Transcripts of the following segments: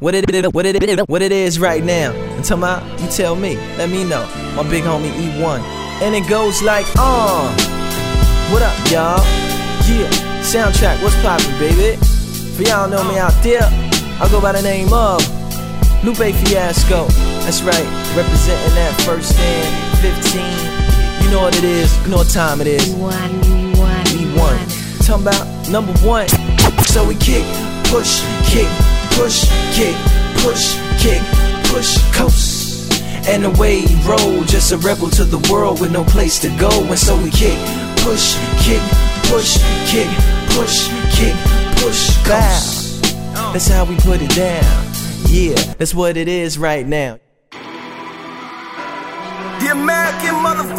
What it is, what it is, what it is right now. And tell my, you tell me, let me know. My big homie E1. And it goes like, uh, what up, y'all? Yeah, soundtrack, what's poppin', baby? For y'all know me out there, I go by the name of Lupe Fiasco. That's right, representing that first stand, 15. You know what it is, you know what time it is. E1, E1, E1. Talking about number one. So we kick, push, kick, push, kick, push, kick, push, coast. And away he roll, just a rebel to the world with no place to go. And so we kick, push, kick, push, kick, push, kick, push, coast. That's how we put it down. Yeah, that's what it is right now. The American motherfucking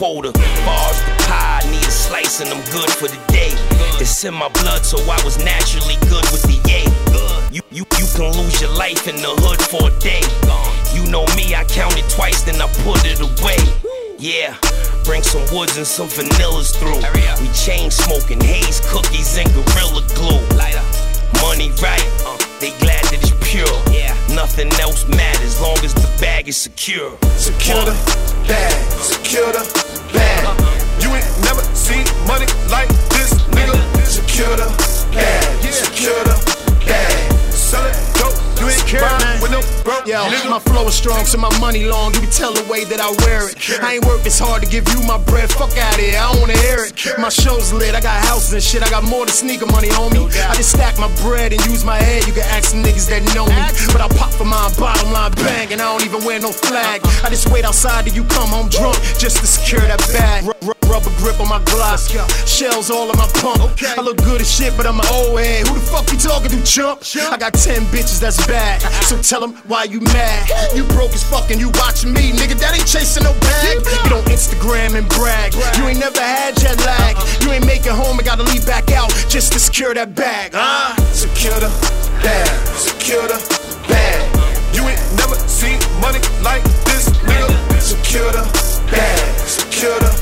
quota. Bars the pie, I need a slice and I'm good for the day. It's in my blood, so I was naturally good with the yay. You, you, you can lose your life in the hood for a day. You know me, I count it twice, then I put it away. Yeah, bring some woods and some vanillas through. We chain smoking, haze cookies and gorilla glue. Money right, uh, they glad that it's pure. Yeah, nothing else matters long as the bag is secure. Secure the bag, secure the strong, so my money long. You can tell the way that I wear it. I ain't work this hard to give you my bread. Fuck out here, I don't wanna hear it. My show's lit, I got houses and shit. I got more than sneaker money, homie. I just stack my bread and use my head. You can ask some niggas that know me. But I pop for my bottom line bang, and I don't even wear no flag. I just wait outside till you come home drunk just to secure that bag. Ru- ru- Rubber grip on my gloss, shells all in my pump. I look good as shit, but I'm an old head. Who the fuck you talking to, chump? I got 10 bitches that's bad, so tell them why you mad. You broke as fuck and you watching me, nigga. That ain't chasing no bag. You don't Instagram and brag. You ain't never had jet lag. Uh-uh. You ain't making home and gotta leave back out just to secure that bag, huh? Secure the bag, secure the bag. You ain't never seen money like this, nigga. Secure the bag, secure the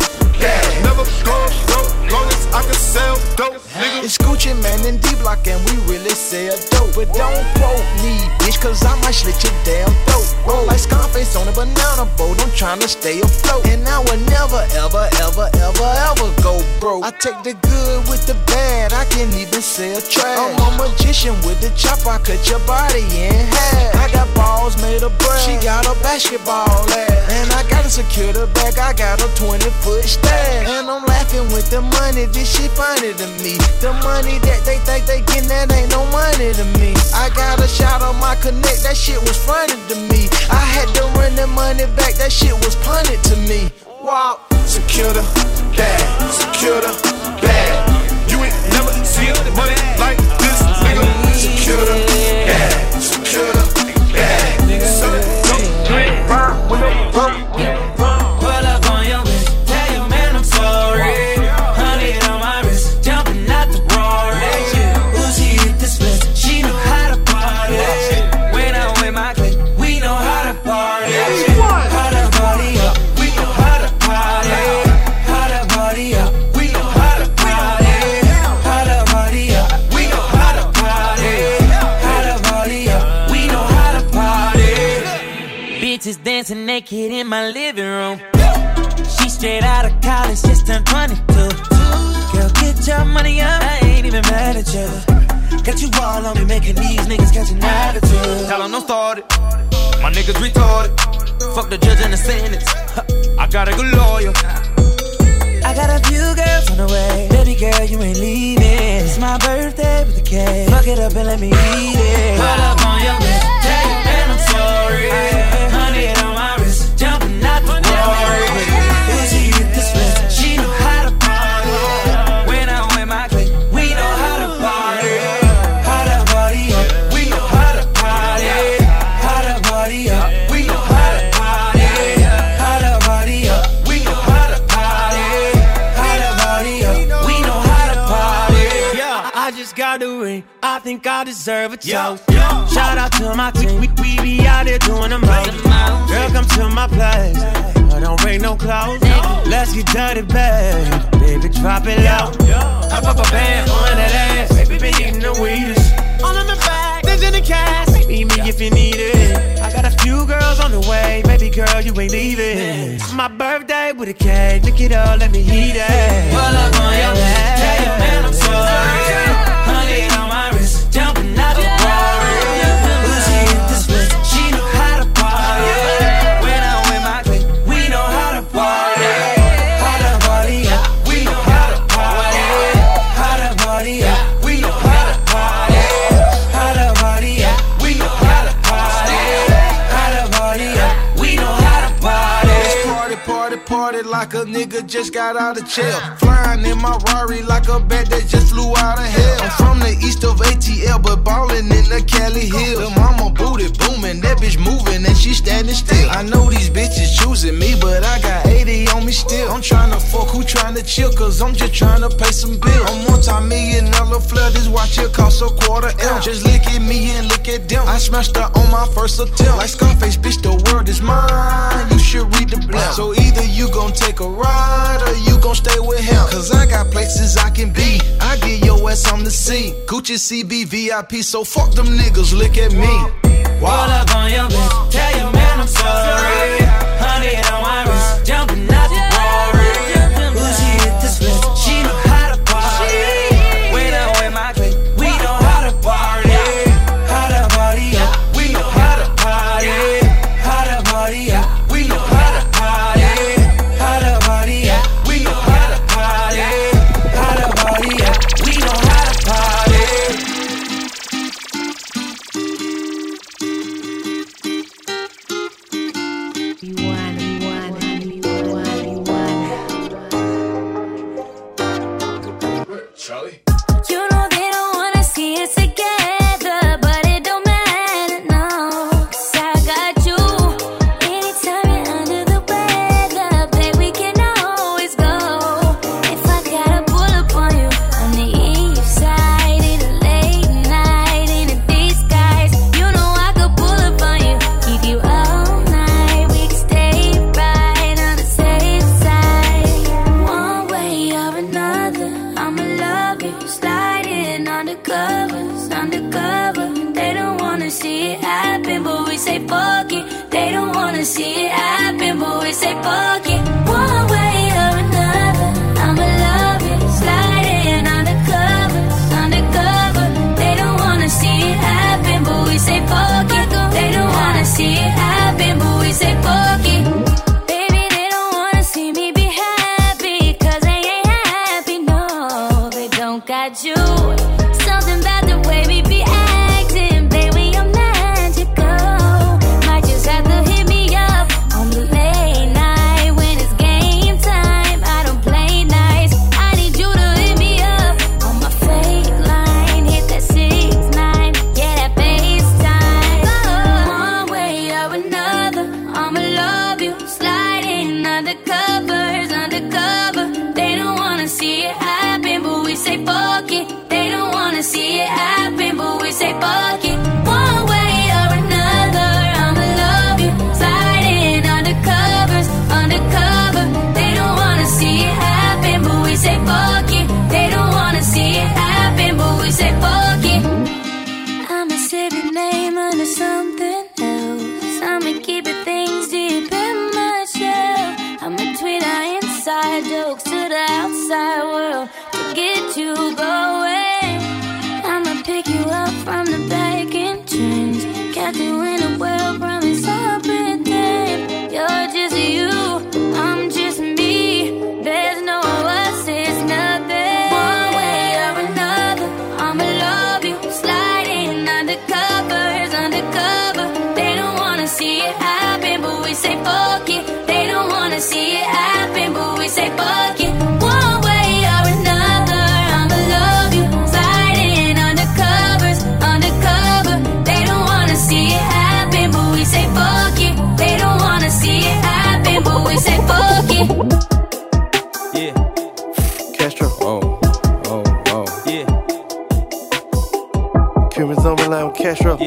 bag. Never go broke, long as I can sell dope, nigga. It's Gucci Mane and D-Block and we really sell dope. But don't quote me, bitch, cause I might slit your damn throat. Roll like Scarface on a banana boat, I'm tryna stay afloat. And I will never, ever, ever, ever, ever go broke. I take the good with the bad, I can even sell trash. I'm a magician with the chop, I cut your body in half. I got balls made of brass, she got a basketball ass And I gotta secure the bag, I got a 20 foot stash. And I'm laughing with the money, this shit funny to me The money that they think they getting, that ain't no money to me. I got a shot on my connect, that shit was funny to me. I had to run the money back, that shit was punted to me. Wow. Secure the Got you all on me, making these niggas catch an attitude. Tell them don't start it. My niggas retarded. Fuck the judge and the sentence. I got a good lawyer. I got a few girls on the way. Baby girl, you ain't leaving. It's my birthday with the cake. Fuck it up and let me eat it. Pull up on your your man I'm sorry. I think I deserve a toast. Shout out to my team. We, we be out there doing the most. Girl, come to my place. I don't bring no clothes. Let's get dirty, babe. Baby, drop it low. I pop a band on that ass. Baby, been eating the weedest. All in the bag, there's in the cash. Meet me if you need it. I got a few girls on the way. Baby girl, you ain't leaving. My birthday with a cake. Look it up, let me eat it. Pull up on your ass. Tell your man I'm sorry. Honey on my Party, party, like a nigga just got out of jail. Flying in my Rari like a bat that just flew out of hell. I'm from the east of ATL, but ballin' in the Cali Hills. The mama booty booming, that bitch moving and she standing still. I know these bitches choosing me, but I got 80 on me still. I'm tryna fuck who tryna chill, cause I'm just tryna pay some bills. I'm multi-million dollar flood, this watch here cost a quarter M. Just look at me and look at them. I smashed her on my first attempt. Like Scarface, bitch, the world is mine. You should read the blunt. So either you gon' take a ride or you gon' stay with him. Cause I got places I can be. I get your ass on the scene. Gucci CB VIP, so fuck them niggas, look at me. Pull up on your bitch, tell your man I'm sorry. Honey on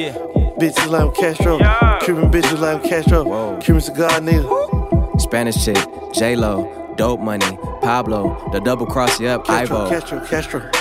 yeah. Bitches like I'm Castro. Cuban bitches like I'm Castro. Whoa. Cuban cigar nigga. Spanish chick, J Lo, Dope Money, Pablo, the double cross you up, Castro, Ivo. Castro, Castro.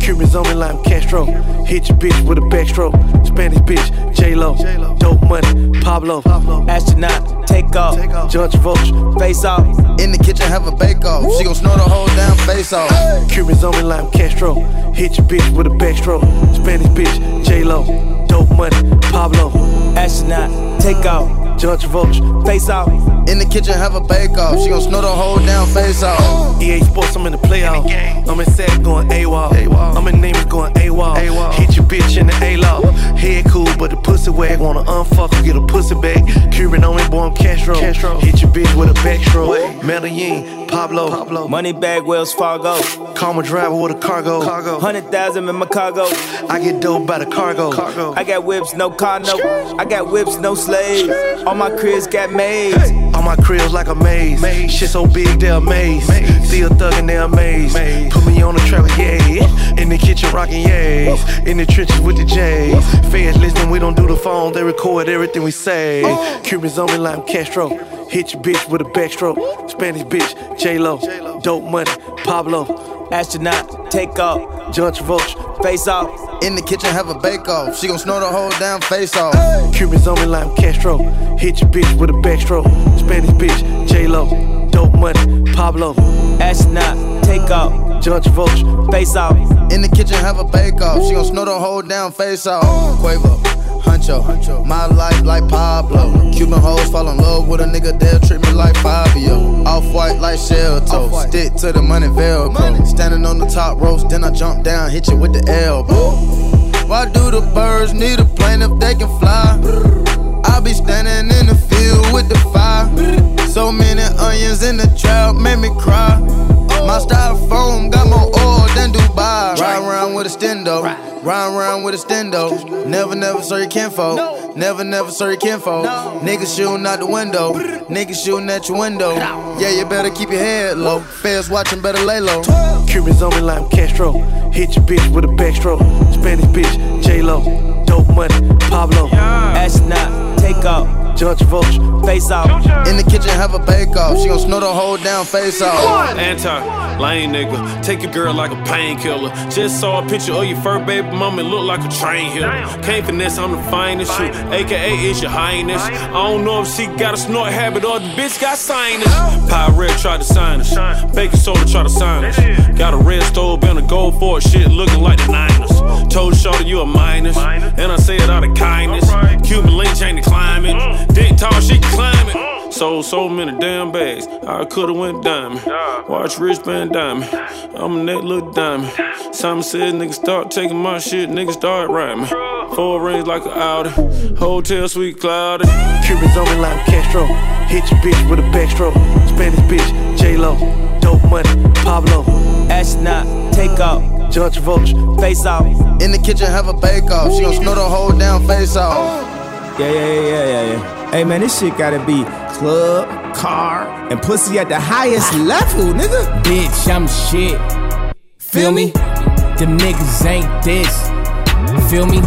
Cubans on me like I'm Castro. Hit your bitch with a backstroke. Spanish bitch, J Lo. Dope money, Pablo. Astronaut, take off, John Travolta. face off. In the kitchen, have a bake off. She gon' snort the whole damn face off. Cubans on me like I'm Castro. Hit your bitch with a backstroke. Spanish bitch, J Lo. Dope money, Pablo. Astronaut, take off, John Travolta. face off. In the kitchen, have a bake off. She gon' snort the whole damn face off. EA Sports, I'm in the playoff. I'm in Saks going AWOL. I'm in Neiman going AWOL. Hit your bitch in the A-Law. Head cool, but the pussy wag. Wanna unfuck her, get a pussy back. Cuban on me, boy, I'm Castro. Hit your bitch with a backstroke. Medellin, Pablo. Pablo. Money bag, Wells Fargo. Call my driver with a cargo. cargo. Hundred thousand in my cargo. I get dope by the cargo. cargo. I got whips, no car, no. I got whips, no slaves. All my cribs got maids. All my cribs like a maze. Shit so big, they're amazed. Maze. Still thuggin', they're amazed. Put me on the track, yeah. In the kitchen, rockin' yays. In the trenches with the J's. Feds listening, we don't do the phone. They record everything we say. Oh. Cubans on me like I'm Castro. Hit your bitch with a backstroke. Spanish bitch, J Lo. Dope money, Pablo. Astronaut, take off, John Travolta. face off. In the kitchen, have a bake off. She gon' snort the whole damn face off. Cubans on me like Castro. Hit your bitch with a backstroke. Spanish bitch, J Lo. Dope money, Pablo. Astronaut, take off, John Travolta. face off. In the kitchen, have a bake off. She gon' snort the whole damn face off. Quavo, Huncho, my life like Pablo. Cuban hoes fall in love with a nigga, they'll treat me like Fabio. Off white like shell toe, stick to the money Velcro. Standing on the top ropes, then I jump down, hit you with the elbow. Why do the birds need a plane if they can fly? I be standing in the field with the fire. So many onions in the trap, made me cry. My styrofoam got more oil than Dubai. Ride around with a stendo, ride around with a stendo. Never, never saw your kinfo. Never, never saw your kinfo. Niggas shooting out the window, niggas shooting at your window. Yeah, you better keep your head low. Feds watching, better lay low. Cubans on me like I'm Castro. Hit your bitch with a backstroke. Spanish bitch, J Lo. Dope money, Pablo. Astronaut, take off, John Travolta. face off. In the kitchen, have a bake off. She gon' snort the whole damn face off. Anti, lame nigga. Take your girl like a painkiller. Just saw a picture of your fur baby mama, it look like a train hitter. Can't finesse, I'm the finest shit. AKA is your highness. I don't know if she got a snort habit or the bitch got sinus. Pirate tried to sign us. Baking soda tried to sign us. Got a red stove and a gold fork shit looking like the Niners. Told Shorty you a minus. And I say it out of kindness. Cuban link ain't the climate. Mm. Dick tall, she can climb it. Mm. Sold so many damn bags, I could've went diamond. Watch wristband diamond, I'm a net little diamond. Simon said niggas start taking my shit, niggas start rhyming. Four rings like an Audi, hotel suite cloudy. Cubans on me like Castro. Hit your bitch with a backstroke. Spanish bitch, J Lo. Dope money, Pablo. Astronaut, take off. John Travolta. Face off. In the kitchen, have a bake off. She gon' snow the whole damn face off. Yeah, yeah, yeah, yeah, yeah, yeah. Hey man, this shit gotta be club, car, and pussy at the highest ah. level, nigga. Bitch, I'm shit. Feel me? Them niggas ain't this. Feel me?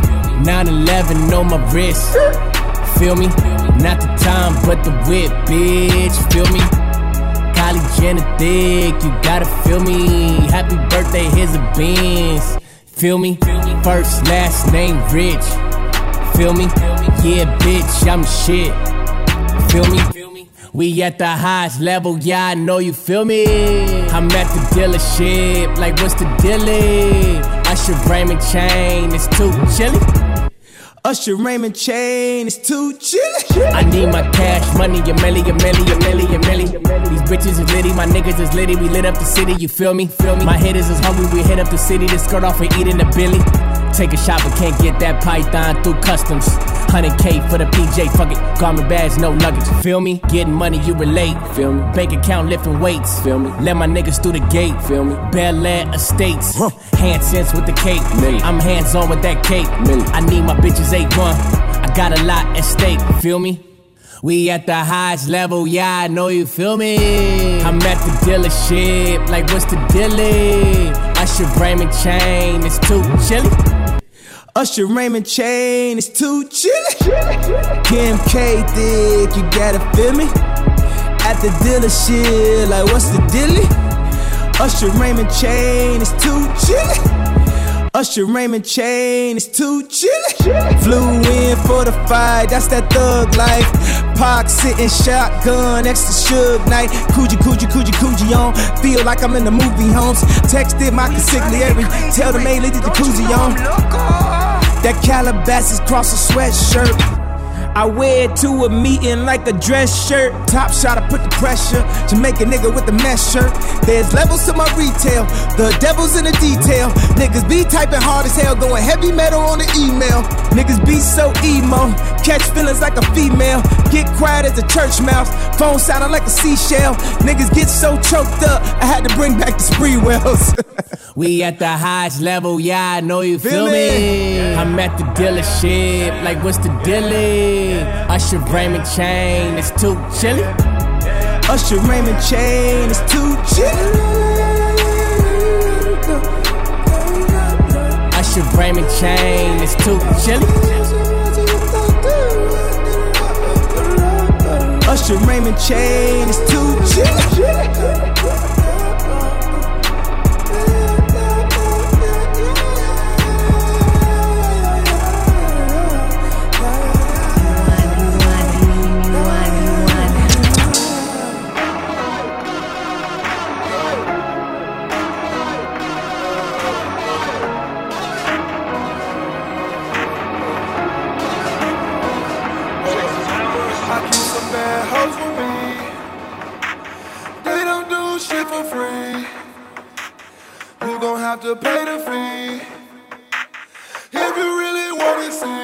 9-11 on my wrist. Feel me? Not the time, but the whip, bitch. Feel me? Jenner you gotta feel me. Happy birthday, here's a Benz. Feel me? First, last name, Rich. Feel me? Yeah, bitch, I'm shit. Feel me? We at the highest level, yeah, I know you feel me. I'm at the dealership, like what's the dealie? Usher Raymond Chain, it's too chilly. Usher Raymond Chain is too chilly. I need my cash money, a milli, a milli, a milli, a milli. These bitches is litty, my niggas is litty. We lit up the city, you feel me? Feel me? My hitters is hungry, we hit up the city to skirt off and eat in the Billy. Take a shot, but can't get that python through customs. 100K for the PJ, fuck it. Garment bags, no luggage. Feel me? Getting money, you relate. Feel me? Bank account lifting weights. Feel me? Let my niggas through the gate. Feel me? Bel Air Estates. Hand sense with the cake. I'm hands on with that cake. I need my bitches 8-1. I got a lot at stake. Feel me? We at the highest level, yeah, I know you feel me. I'm at the dealership, like what's the dealie? Usher Raymond Chain, it's too chilly. Usher Raymond Chain is too chilly. Kim K thick, you gotta feel me. At the dealership, like what's the dilly? Usher Raymond Chain is too chilly. Usher Raymond Chain is too chilly. Flew in for the fight, that's that thug life. Pac sitting shotgun next to Suge Knight. Coogi, Coogi, Coogi, Coogi on. Feel like I'm in the movie homes. Texted my consigliere. Tell the maid, leave the jacuzzi on. That Calabasas cross a sweatshirt. I wear it to a meeting like a dress shirt. Top shot, I put the pressure. Jamaican nigga with the mesh shirt. There's levels to my retail. The devil's in the detail. Niggas be typing hard as hell, going heavy metal on the email. Niggas be so emo. Catch feelings like a female. Get quiet as a church mouse. Phone sounding like a seashell. Niggas get so choked up, I had to bring back the Sprewells. We at the highest level, yeah, I know you feel, Feel me. me? I'm at the dealership, like what's the dilly? Usher Raymond Chain, it's too chilly. Usher Raymond Chain is too chilly. Usher Raymond Chain, it's too chilly. Usher Raymond Chain it's too chilly. Shit for free. You gon' have to pay the fee. If you really wanna see,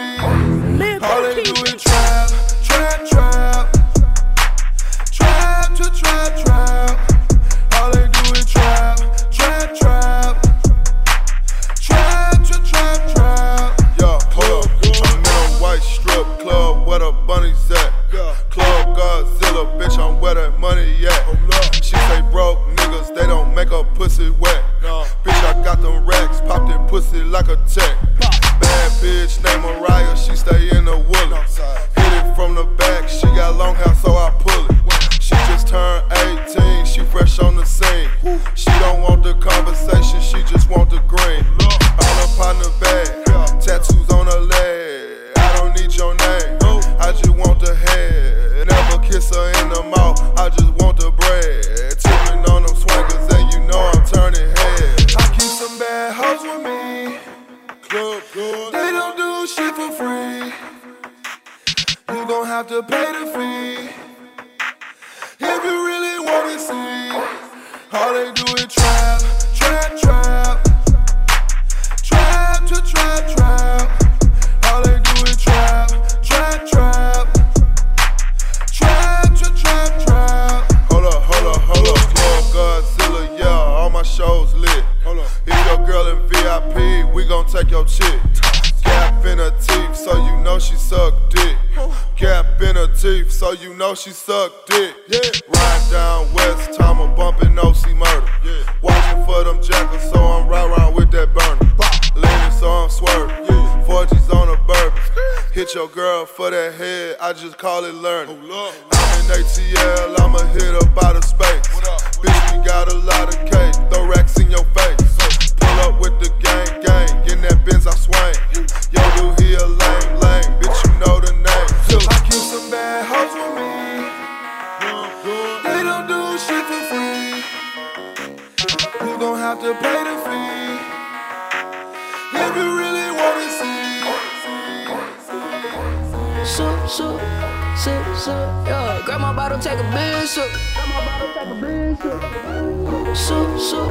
you know she sucked dick. Yeah. Ride down west, time of bumping OC murder. Yeah. Watching for them jackals, so I'm right around with that burner. Leaning, so I'm swerving. Yeah. 4G's on a bourbon. Hit your girl for that head, I just call it learning. I'm in ATL, I'ma hit up out of space. what up Bitch, we got a lot of cake, throw racks in your face. So Pull up with the gang, gang, in that Benz I swing. Yo, do he a lame, lame, bitch, you know the name. I keep some bad hoes with me. They don't do shit for free. You gon' have to pay the fee. If you really wanna see. Sip, sip, sip, sip, yeah. Grab my bottle, take a big sip. Grab my bottle, take a sip. Sip, sip,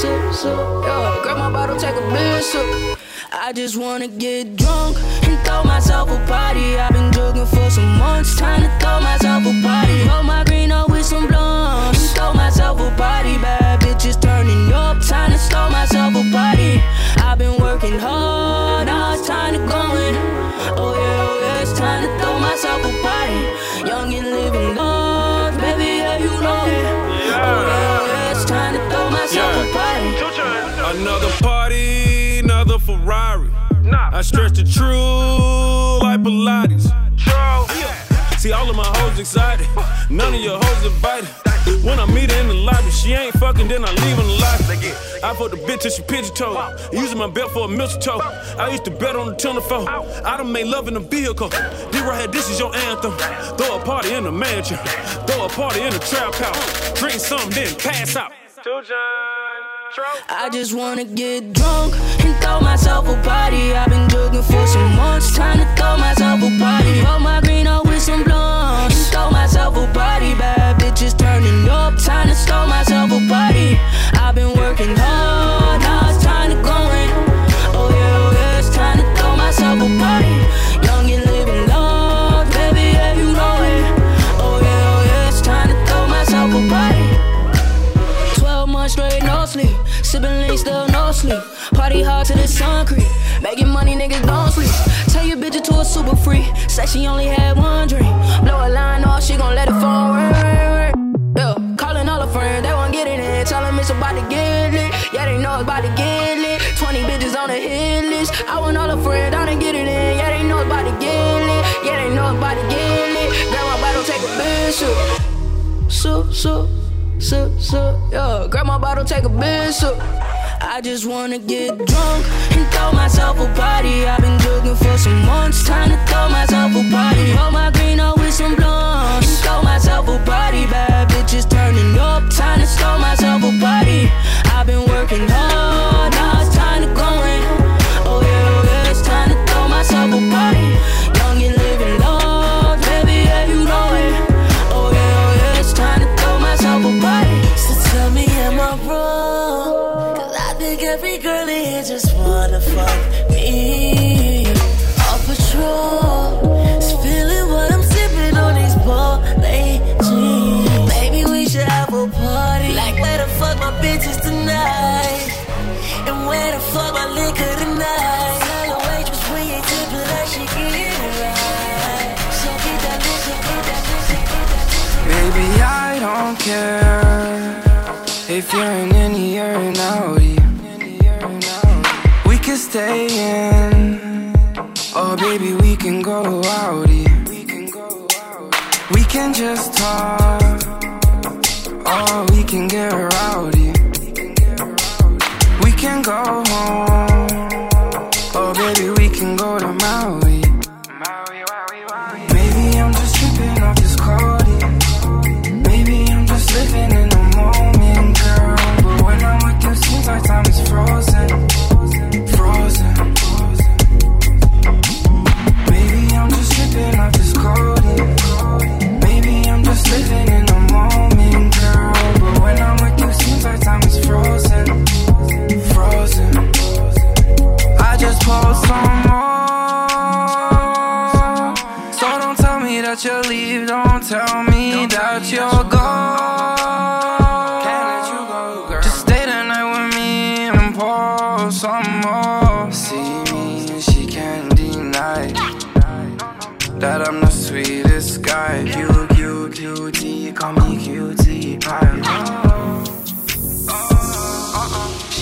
sip, sip, yeah. Grab my bottle, take a big sip. I just wanna get drunk and throw myself a party. I've been jogging for some months, time to throw myself a party. Roll my green up with some blunts and throw myself a party. Bad bitches turning up, time to throw myself a party. I've been working hard, now it's time to go in. Oh yeah, oh yeah, it's time to I stretch the truth like Pilates. See all of my hoes excited, none of your hoes invited. When I meet her in the lobby, she ain't fucking, then I leave in the lobby. I put the bitch till she pigeon toe, using my belt for a mistletoe. I used to bet on the telephone. I done made love in the vehicle. This right this is your anthem. Throw a party in the mansion, throw a party in the trap house. Drink something, then pass out. I just wanna get drunk throw myself a party. I've been jogging for some months, time to throw myself a party. Roll my green up with some blunts throw myself a party. Bad bitches turning up, time to throw myself a party. I've been working hard, niggas don't sleep. Tell your bitch to a super free. Say she only had one dream. Blow a line off, she gon' let it ring. Yeah, calling all her friends, they won't get it in. Tell them it's about to get lit. Yeah, they know it's about to get lit. 20 bitches on the hit list. I want all her friends, down and get it in. Yeah, they know it's about to get lit. Yeah, they know it's about to get lit. Grab my bottle, take a big sip. Sip, sip sip, sip, yeah. Grab my bottle, take a big sip. I just wanna get drunk and throw myself a party. I've been jogging for some months, time to throw myself a party. Roll my green up with some blunts and throw myself a party. Bad bitches turning up, time to throw myself a party. I've been working hard, wanna fuck me. On patrol, is feeling what I'm sipping on these jeans. Maybe we should have a party. Like where the fuck my bitches tonight? And where the fuck my liquor tonight? Waitress we ain't tipping she get it right. So get that liquor. Baby, I don't care if you're in stay in, oh baby, we can go outie. We can just talk, oh we can get rowdy. We can go home,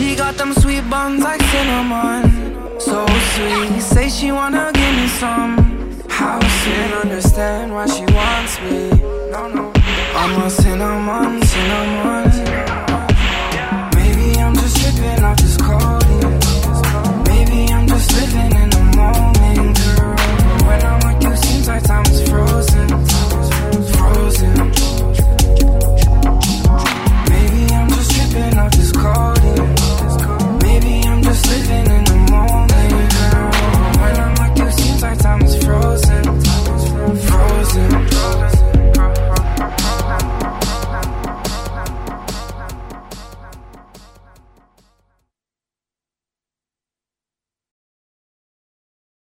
She got them sweet buns like cinnamon, so sweet. Say she wanna give me some. House and understand why she wants me. No, no. I'm a cinnamon, cinnamon.